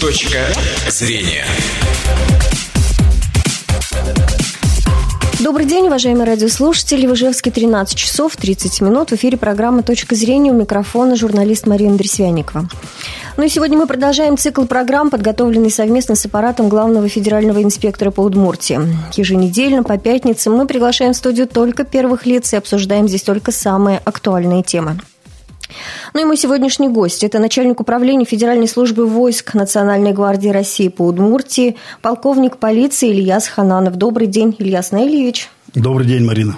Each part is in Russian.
Точка зрения. Добрый день, уважаемые радиослушатели. В Ижевске 13 часов 30 минут. В эфире программа «Точка зрения» у микрофона журналист Марина Дресвяникова. Ну и сегодня мы продолжаем цикл программ, подготовленный совместно с аппаратом главного федерального инспектора по Удмуртии. Еженедельно, по пятницам, мы приглашаем в студию только первых лиц и обсуждаем здесь только самые актуальные темы. Ну и мой сегодняшний гость – это начальник управления Федеральной службы войск Национальной гвардии России по Удмуртии, полковник полиции Ильяс Хананов. Добрый день, Ильяс Наильевич. Добрый день, Марина.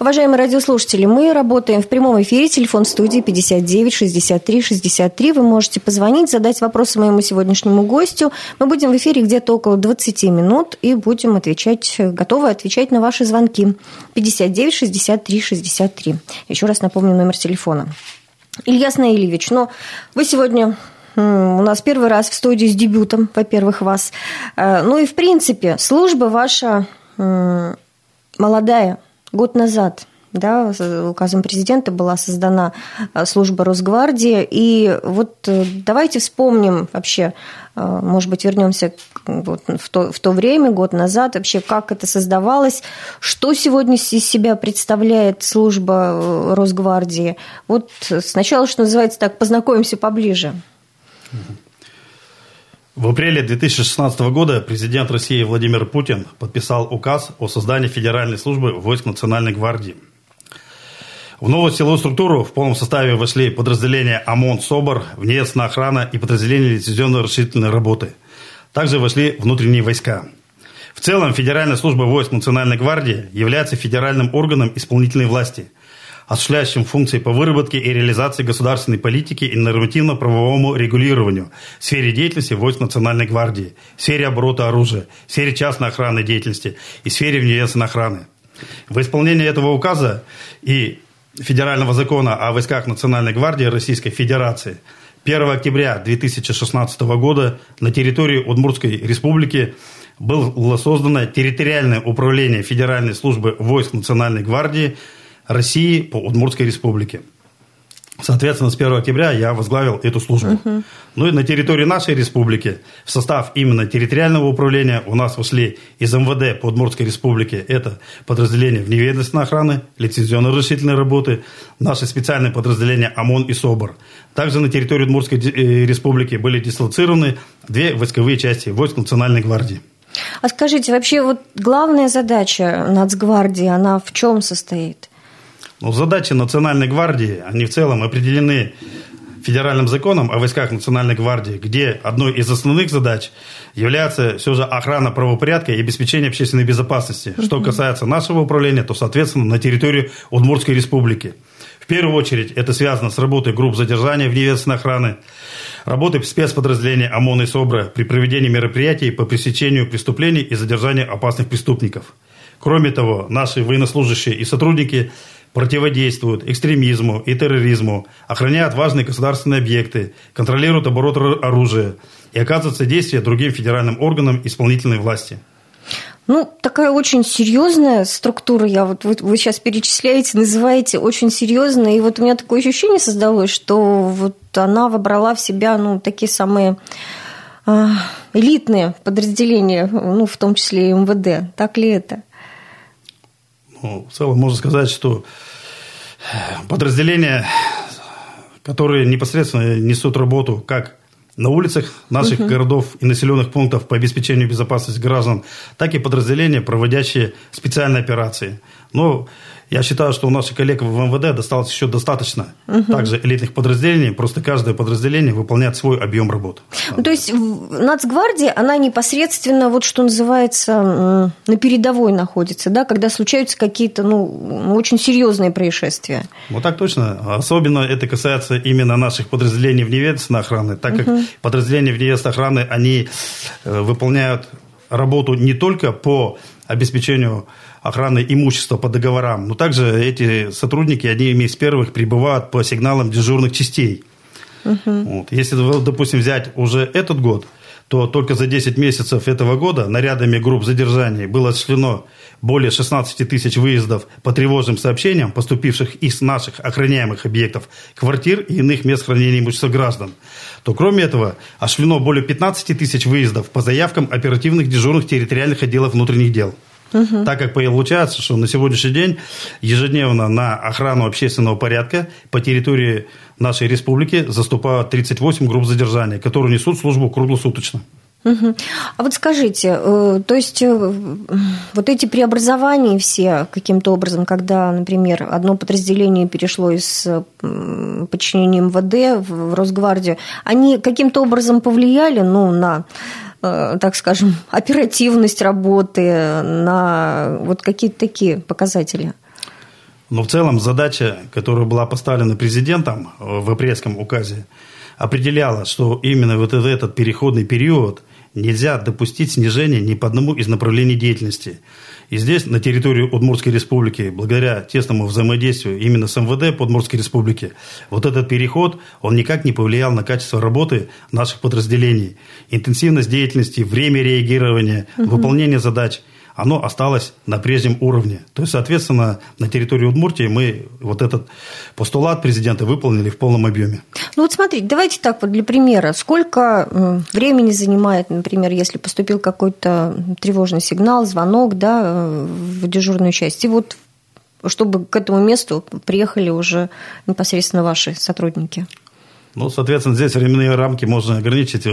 Уважаемые радиослушатели, мы работаем в прямом эфире. Телефон студии 59 63 63. Вы можете позвонить, задать вопросы моему сегодняшнему гостю. Мы будем в эфире где-то около 20 минут и будем отвечать, готовы отвечать на ваши звонки. 59 63 63. Еще раз напомню номер телефона. Ильяс Наилевич, но вы сегодня у нас первый раз в студии с дебютом, во-первых, вас. Э, ну и, в принципе, служба ваша молодая, год назад, да, указом президента была создана э, служба Росгвардии. И вот э, давайте вспомним вообще, может быть, вернемся вот в, то, в то время, год назад, вообще, как это создавалось, что сегодня из себя представляет служба Росгвардии. Вот сначала, что называется так, познакомимся поближе. В апреле 2016 года президент России Владимир Путин подписал указ о создании Федеральной службы войск Национальной гвардии. В новую силовую структуру в полном составе вошли подразделения ОМОН, СОБР, внеясная охрана и подразделения лицензионно расширительной работы. Также вошли внутренние войска. В целом, Федеральная служба войск Национальной гвардии является федеральным органом исполнительной власти – осуществляющим функции по выработке и реализации государственной политики и нормативно-правовому регулированию в сфере деятельности войск Национальной гвардии, в сфере оборота оружия, в сфере частной охранной деятельности и в сфере внеясной охраны. В исполнение этого указа и Федерального закона о войсках Национальной гвардии Российской Федерации 1 октября 2016 года на территории Удмуртской республики было создано территориальное управление Федеральной службы войск Национальной гвардии – России по Удмуртской республике. Соответственно, с 1 октября я возглавил эту службу. Uh-huh. Ну и на территории нашей республики в состав именно территориального управления у нас вошли из МВД по Удмуртской республике. Это подразделение вневедомственной охраны, лицензионно-разрешительной работы, наши специальные подразделения ОМОН и СОБР. Также на территории Удмуртской э, республики были дислоцированы две войсковые части войск Национальной гвардии. А скажите, вообще вот главная задача Нацгвардии, она в чем состоит? Но задачи Национальной гвардии, они в целом определены федеральным законом о войсках Национальной гвардии, где одной из основных задач является все же охрана правопорядка и обеспечение общественной безопасности. Что касается нашего управления, то, соответственно, на территории Удмуртской республики. В первую очередь это связано с работой групп задержания вневедомственной охраны, работой спецподразделения ОМОН и СОБРа при проведении мероприятий по пресечению преступлений и задержанию опасных преступников. Кроме того, наши военнослужащие и сотрудники – противодействуют экстремизму и терроризму, охраняют важные государственные объекты, контролируют оборот оружия и оказывают содействие другим федеральным органам исполнительной власти. Ну, такая очень серьезная структура, я вот вы, вы сейчас перечисляете, называете очень серьезная, и вот у меня такое ощущение создалось, что вот она вобрала в себя, ну, такие самые э, элитные подразделения, ну, в том числе и МВД. Так ли это? Ну, в целом можно сказать, что подразделения, которые непосредственно несут работу как на улицах наших угу. городов и населенных пунктов по обеспечению безопасности граждан, так и подразделения, проводящие специальные операции. Но я считаю, что у наших коллег в МВД досталось еще достаточно угу. также элитных подразделений, просто каждое подразделение выполняет свой объем работ. Ну, то есть Нацгвардия, она непосредственно, вот что называется, на передовой находится, да, когда случаются какие-то, ну, очень серьезные происшествия. Вот так точно. Особенно это касается именно наших подразделений вневедомственной охраны, так как угу. подразделения вневедомственной охраны, они э, выполняют работу не только по обеспечению охраны имущества по договорам, но также эти сотрудники одними из первых прибывают по сигналам дежурных частей. Угу. Вот. Если, допустим, взять уже этот год, то только за 10 месяцев этого года нарядами групп задержаний было осуществлено более 16 тысяч выездов по тревожным сообщениям, поступивших из наших охраняемых объектов, квартир и иных мест хранения имущества граждан, то кроме этого осуществлено более 15 тысяч выездов по заявкам оперативных дежурных территориальных отделов внутренних дел. Угу. Так как получается, что на сегодняшний день ежедневно на охрану общественного порядка по территории нашей республики заступают 38 групп задержания, которые несут службу круглосуточно. Угу. А вот скажите, э, то есть э, вот эти преобразования все каким-то образом, когда, например, одно подразделение перешло из подчинения МВД в Росгвардию, они каким-то образом повлияли ну, на э, так скажем, оперативность работы, на вот какие-то такие показатели? Но в целом задача, которая была поставлена президентом в апрельском указе, определяла, что именно вот этот переходный период нельзя допустить снижения ни по одному из направлений деятельности. И здесь, на территории Удмуртской республики, благодаря тесному взаимодействию именно с МВД Подмуртской республики, вот этот переход, он никак не повлиял на качество работы наших подразделений. Интенсивность деятельности, время реагирования, угу. выполнение задач – оно осталось на прежнем уровне. То есть, соответственно, на территории Удмуртии мы вот этот постулат президента выполнили в полном объеме. Ну вот смотрите, давайте так вот для примера. Сколько времени занимает, например, если поступил какой-то тревожный сигнал, звонок да, э, в дежурную часть, и вот чтобы к этому месту приехали уже непосредственно ваши сотрудники? Ну, соответственно, здесь временные рамки можно ограничить.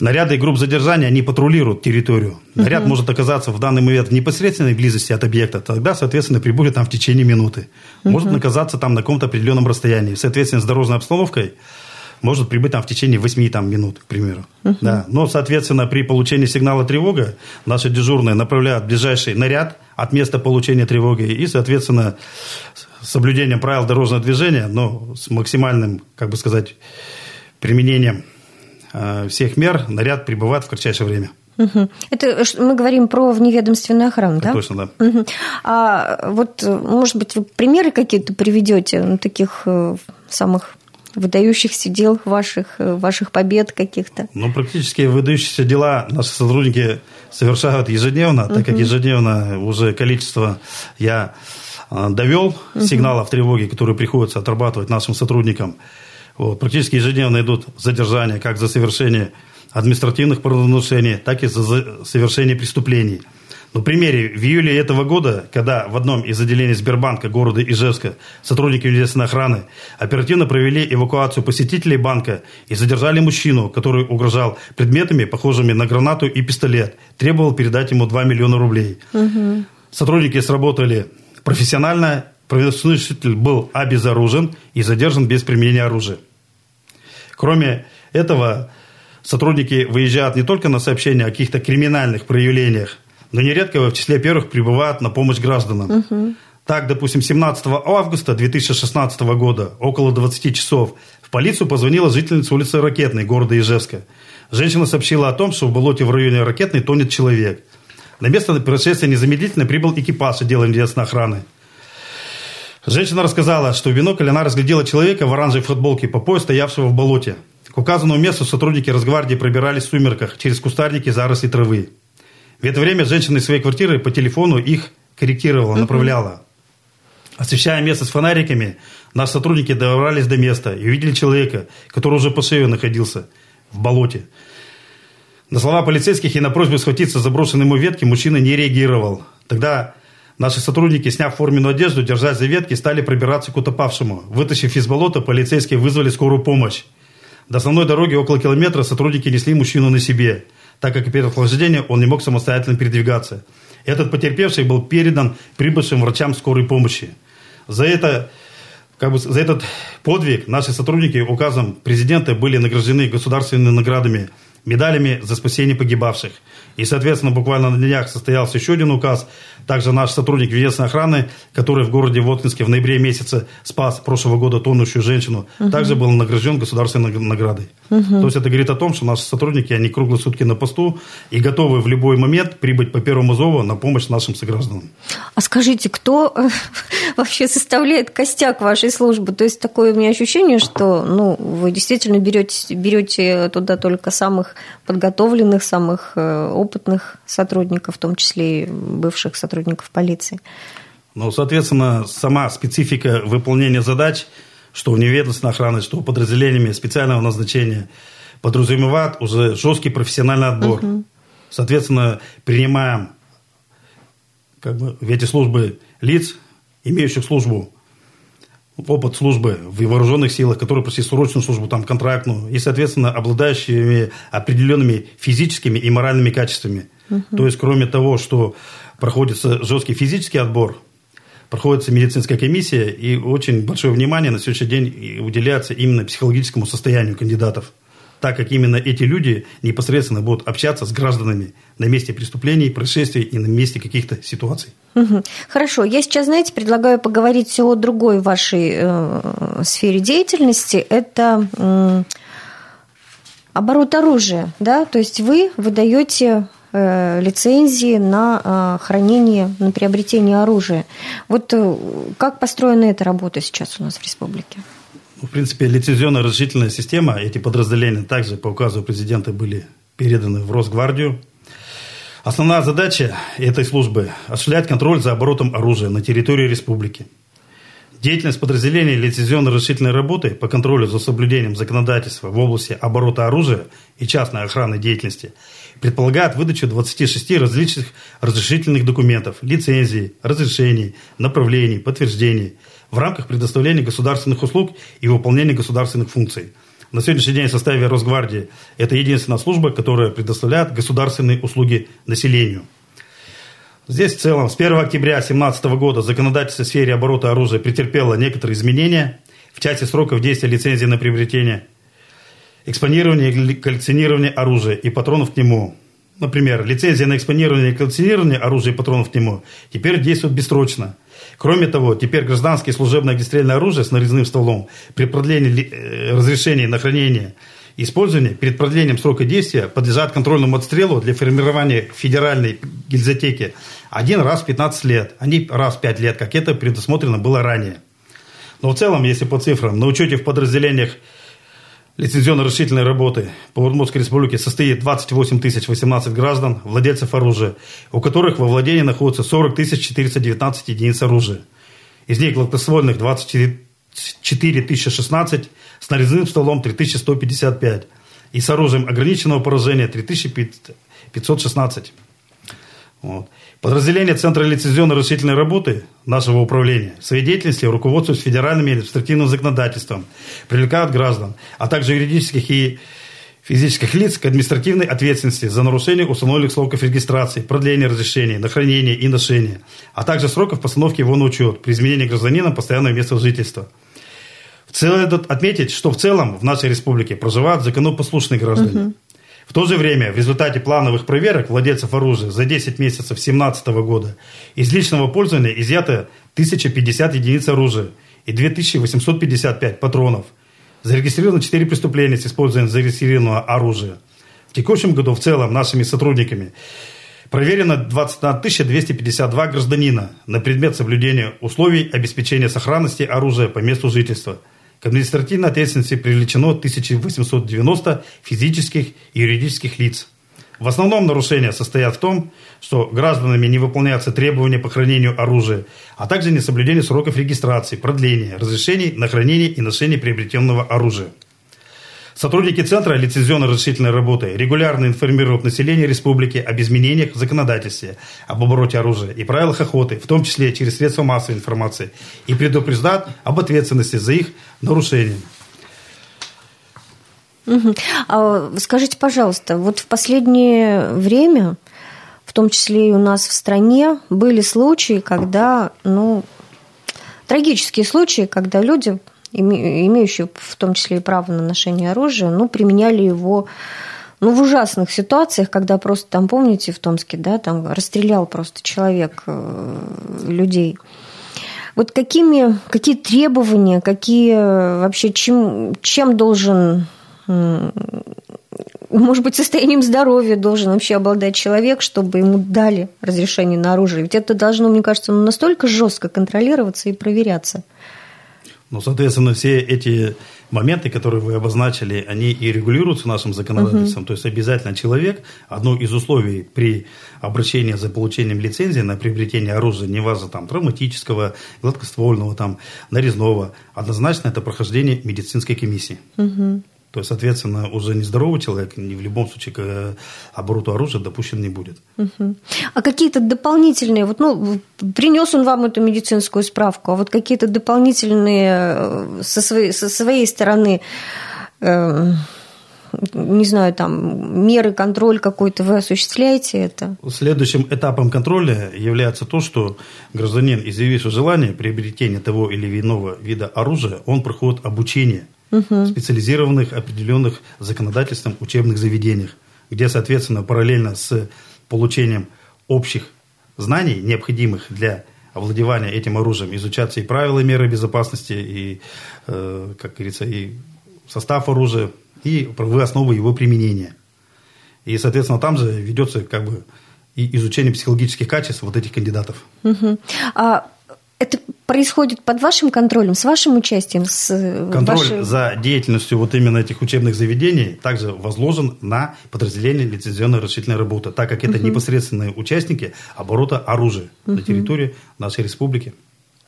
Наряды и групп задержания, они патрулируют территорию. Наряд угу. может оказаться в данный момент в непосредственной близости от объекта, тогда, соответственно, прибудет там в течение минуты. Может угу. наказаться там на каком-то определенном расстоянии. Соответственно, с дорожной обстановкой может прибыть там в течение 8 там, минут, к примеру. Uh-huh. Да. Но, соответственно, при получении сигнала тревога наши дежурные направляют ближайший наряд от места получения тревоги и, соответственно, соблюдением правил дорожного движения, но с максимальным, как бы сказать, применением э, всех мер, наряд прибывает в кратчайшее время. Это мы говорим про вневедомственную охрану, да? Точно, да. Угу. А вот, может быть, вы примеры какие-то приведете ну, таких э, самых выдающихся дел ваших, э, ваших побед каких-то? Ну, практически выдающиеся дела наши сотрудники совершают ежедневно, так как ежедневно уже количество я довел угу. сигналов тревоги, которые приходится отрабатывать нашим сотрудникам. Вот, практически ежедневно идут задержания как за совершение административных правонарушений, так и за совершение преступлений. На примере, в июле этого года, когда в одном из отделений Сбербанка города Ижевска сотрудники Министерства охраны оперативно провели эвакуацию посетителей банка и задержали мужчину, который угрожал предметами, похожими на гранату и пистолет, требовал передать ему 2 миллиона рублей. Угу. Сотрудники сработали профессионально правонарушитель был обезоружен и задержан без применения оружия. Кроме этого, сотрудники выезжают не только на сообщения о каких-то криминальных проявлениях, но нередко в числе первых прибывают на помощь гражданам. Угу. Так, допустим, 17 августа 2016 года, около 20 часов, в полицию позвонила жительница улицы Ракетной города Ижевска. Женщина сообщила о том, что в болоте в районе Ракетной тонет человек – на место происшествия незамедлительно прибыл экипаж отдела местной охраны. Женщина рассказала, что в бинокль она разглядела человека в оранжевой футболке по пояс, стоявшего в болоте. К указанному месту сотрудники Росгвардии пробирались в сумерках через кустарники заросли травы. В это время женщина из своей квартиры по телефону их корректировала, направляла. Освещая место с фонариками, наши сотрудники добрались до места и увидели человека, который уже по шею находился в болоте. На слова полицейских и на просьбу схватиться за брошенные ему ветки мужчина не реагировал. Тогда наши сотрудники, сняв форменную одежду, держась за ветки, стали пробираться к утопавшему. Вытащив из болота, полицейские вызвали скорую помощь. До основной дороги около километра сотрудники несли мужчину на себе, так как перед охлаждением он не мог самостоятельно передвигаться. Этот потерпевший был передан прибывшим врачам скорой помощи. За это как бы за этот подвиг наши сотрудники указом президента были награждены государственными наградами медалями за спасение погибавших. И, соответственно, буквально на днях состоялся еще один указ. Также наш сотрудник Веденственной охраны, который в городе Воткинске в ноябре месяце спас прошлого года тонущую женщину, угу. также был награжден государственной наградой. Угу. То есть это говорит о том, что наши сотрудники, они круглые сутки на посту и готовы в любой момент прибыть по первому зову на помощь нашим согражданам. А скажите, кто э, вообще составляет костяк вашей службы? То есть такое у меня ощущение, что ну, вы действительно берете, берете туда только самых самых подготовленных, самых э, опытных сотрудников, в том числе и бывших сотрудников полиции. Ну, соответственно, сама специфика выполнения задач, что вневедомственной охраны, что подразделениями специального назначения, подразумевает уже жесткий профессиональный отбор. Угу. Соответственно, принимаем как бы, в эти службы лиц, имеющих службу, опыт службы в вооруженных силах, которые прошли срочную службу, там, контрактную, и, соответственно, обладающими определенными физическими и моральными качествами. Угу. То есть, кроме того, что проходится жесткий физический отбор, проходится медицинская комиссия, и очень большое внимание на сегодняшний день уделяется именно психологическому состоянию кандидатов так как именно эти люди непосредственно будут общаться с гражданами на месте преступлений, происшествий и на месте каких-то ситуаций. Хорошо, я сейчас, знаете, предлагаю поговорить о другой вашей э, сфере деятельности. Это э, оборот оружия, да, то есть вы выдаете э, лицензии на э, хранение, на приобретение оружия. Вот э, как построена эта работа сейчас у нас в республике? В принципе, лицензионная разрешительная система, эти подразделения также по указу президента были переданы в Росгвардию. Основная задача этой службы – осуществлять контроль за оборотом оружия на территории республики. Деятельность подразделений лицензионно-разрешительной работы по контролю за соблюдением законодательства в области оборота оружия и частной охраны деятельности предполагает выдачу 26 различных разрешительных документов, лицензий, разрешений, направлений, подтверждений – в рамках предоставления государственных услуг и выполнения государственных функций. На сегодняшний день в составе Росгвардии это единственная служба, которая предоставляет государственные услуги населению. Здесь в целом с 1 октября 2017 года законодательство в сфере оборота оружия претерпело некоторые изменения в части сроков действия лицензии на приобретение, экспонирование и коллекционирование оружия и патронов к нему. Например, лицензия на экспонирование и коллекционирование оружия и патронов к нему теперь действует бессрочно – Кроме того, теперь гражданское служебное огнестрельное оружие с нарезным стволом при продлении э, разрешения на хранение и использование перед продлением срока действия подлежат контрольному отстрелу для формирования федеральной гильзотеки один раз в 15 лет, а не раз в 5 лет, как это предусмотрено было ранее. Но в целом, если по цифрам, на учете в подразделениях лицензионно-разрешительной работы по Удмуртской республике состоит 28 018 граждан, владельцев оружия, у которых во владении находится 40 419 единиц оружия. Из них гладкоствольных 24 016, с нарезным столом 3155 и с оружием ограниченного поражения 3516. Вот. Подразделение Центра лицензионно-разрешительной работы нашего управления деятельности руководствуются федеральным и административным законодательством, привлекают граждан, а также юридических и физических лиц к административной ответственности за нарушение установленных сроков регистрации, продления разрешений, на хранение и ношение, а также сроков постановки его на учет при изменении гражданина постоянного места жительства. В целом, отметить, что в целом в нашей республике проживают законопослушные граждане. Угу. В то же время в результате плановых проверок владельцев оружия за 10 месяцев 2017 года из личного пользования изъято 1050 единиц оружия и 2855 патронов. Зарегистрировано 4 преступления с использованием зарегистрированного оружия. В текущем году в целом нашими сотрудниками проверено 21 252 гражданина на предмет соблюдения условий обеспечения сохранности оружия по месту жительства – к административной ответственности привлечено 1890 физических и юридических лиц. В основном нарушения состоят в том, что гражданами не выполняются требования по хранению оружия, а также несоблюдение сроков регистрации, продления, разрешений на хранение и ношение приобретенного оружия. Сотрудники Центра лицензионно-разрешительной работы регулярно информируют население республики об изменениях в законодательстве, об обороте оружия и правилах охоты, в том числе через средства массовой информации, и предупреждают об ответственности за их нарушение. А скажите, пожалуйста, вот в последнее время, в том числе и у нас в стране, были случаи, когда, ну, трагические случаи, когда люди имеющие в том числе и право на ношение оружия, ну, применяли его ну, в ужасных ситуациях, когда просто там, помните, в Томске, да, там расстрелял просто человек э, людей. Вот какими, какие требования, какие вообще, чем, чем должен, может быть, состоянием здоровья должен вообще обладать человек, чтобы ему дали разрешение на оружие? Ведь это должно, мне кажется, настолько жестко контролироваться и проверяться – Ну, соответственно, все эти моменты, которые вы обозначили, они и регулируются нашим законодательством. Uh-huh. То есть обязательно человек, одно из условий при обращении за получением лицензии на приобретение оружия, неважно там травматического, гладкоствольного, там, нарезного, однозначно это прохождение медицинской комиссии. Uh-huh. То есть, соответственно, уже нездоровый человек ни в любом случае к обороту оружия допущен не будет. Угу. А какие-то дополнительные, вот, ну, принес он вам эту медицинскую справку, а вот какие-то дополнительные э, со своей, со своей стороны, э, не знаю, там, меры, контроль какой-то, вы осуществляете это? Следующим этапом контроля является то, что гражданин, изъявивший желание приобретения того или иного вида оружия, он проходит обучение – угу. специализированных, определенных законодательством учебных заведениях, где, соответственно, параллельно с получением общих знаний, необходимых для овладевания этим оружием, изучаться и правила меры безопасности, и, э, как говорится, и состав оружия, и правовые основы его применения. И, соответственно, там же ведется как бы и изучение психологических качеств вот этих кандидатов. Угу. А это происходит под вашим контролем, с вашим участием? С э, Контроль вашей... за деятельностью вот именно этих учебных заведений также возложен на подразделение лицензионной разрешительной работы, так как это угу. непосредственные участники оборота оружия угу. на территории нашей республики.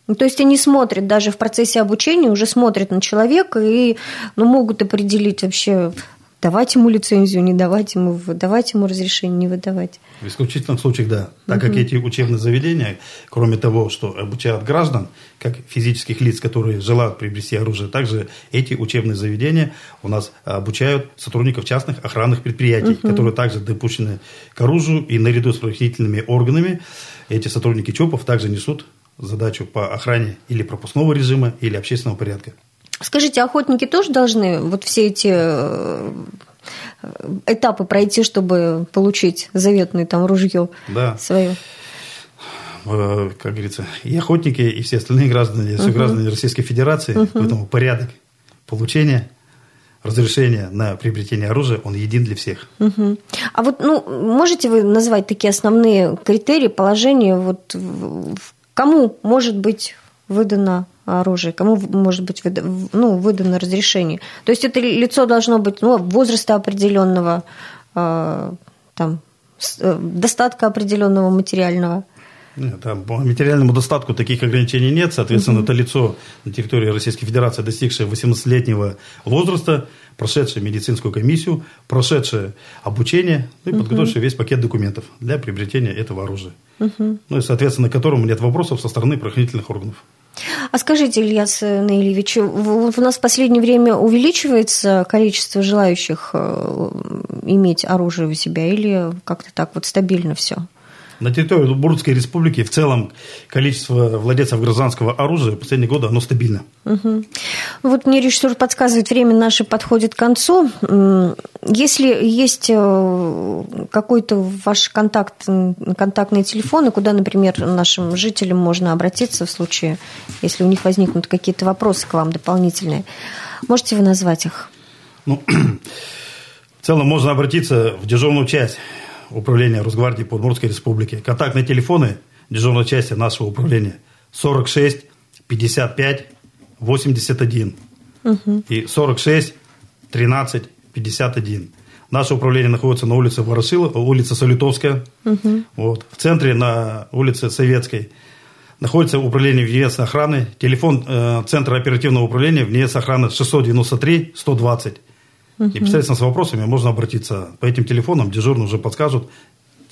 Ну, то есть они смотрят даже в процессе обучения, уже смотрят на человека и ну, могут определить вообще, давать ему лицензию, не давать ему, выдавать ему разрешение, не выдавать. В исключительных случаях, да. Так угу. как эти учебные заведения, кроме того, что обучают граждан, как физических лиц, которые желают приобрести оружие, также эти учебные заведения у нас обучают сотрудников частных охранных предприятий, угу. которые также допущены к оружию, и наряду с правоохранительными органами эти сотрудники ЧОПов также несут задачу по охране или пропускного режима, или общественного порядка. Скажите, охотники тоже должны вот все эти э, этапы пройти, чтобы получить заветное там ружье да. свое? Э, как говорится, и охотники, и все остальные граждане, все uh граждане Российской Федерации, uh поэтому порядок получения разрешения на приобретение оружия, он един для всех. Угу. А вот, ну, можете вы назвать такие основные критерии положения, вот кому может быть выдано оружие, кому может быть ну, выдано разрешение. То есть это лицо должно быть ну, возраста определенного, э, там, э, достатка определенного материального. Там, по материальному достатку таких ограничений нет. Соответственно, угу. это лицо на территории Российской Федерации, достигшее 18-летнего возраста, прошедшее медицинскую комиссию, прошедшее обучение ну, и подготовившее угу. весь пакет документов для приобретения этого оружия. Угу. Ну и, соответственно, к которому нет вопросов со стороны правоохранительных органов. А скажите, Ильяс Наилевич, у нас в последнее время увеличивается количество желающих э, иметь оружие у себя или как-то так вот стабильно все? На территории Бурятской республики в целом количество владельцев гражданского оружия в последние годы оно стабильно. Угу. Вот мне режиссер подсказывает, время наше подходит к концу. Если есть э, какой-то ваш контакт, контактные телефоны, куда, например, нашим жителям можно обратиться в случае, если у них возникнут какие-то вопросы к вам дополнительные, можете вы назвать их? Ну, в целом можно обратиться в дежурную часть управления Росгвардии по Удмуртской республике. Контактные телефоны дежурной части нашего управления 46 55 81 угу. и 46 13 51. Наше управление находится на улице Ворошила, улица Салютовская. Угу. Вот. В центре на улице Советской находится управление внешней охраны. Телефон э, Центра оперативного управления внешней охраны 693 120. Угу. Непосредственно с вопросами можно обратиться по этим телефонам, дежурно уже подскажут,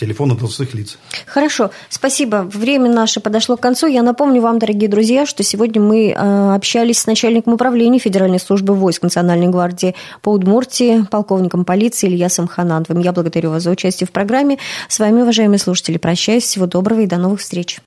телефона должностных лиц. Хорошо, спасибо. Время наше подошло к концу. Я напомню вам, дорогие друзья, что сегодня мы э, общались с начальником управления Федеральной службы войск Национальной гвардии по Удмуртии, полковником полиции Ильясом Ханандовым. Я благодарю вас за участие в программе. С вами, уважаемые слушатели, прощаюсь. Всего доброго и до новых встреч.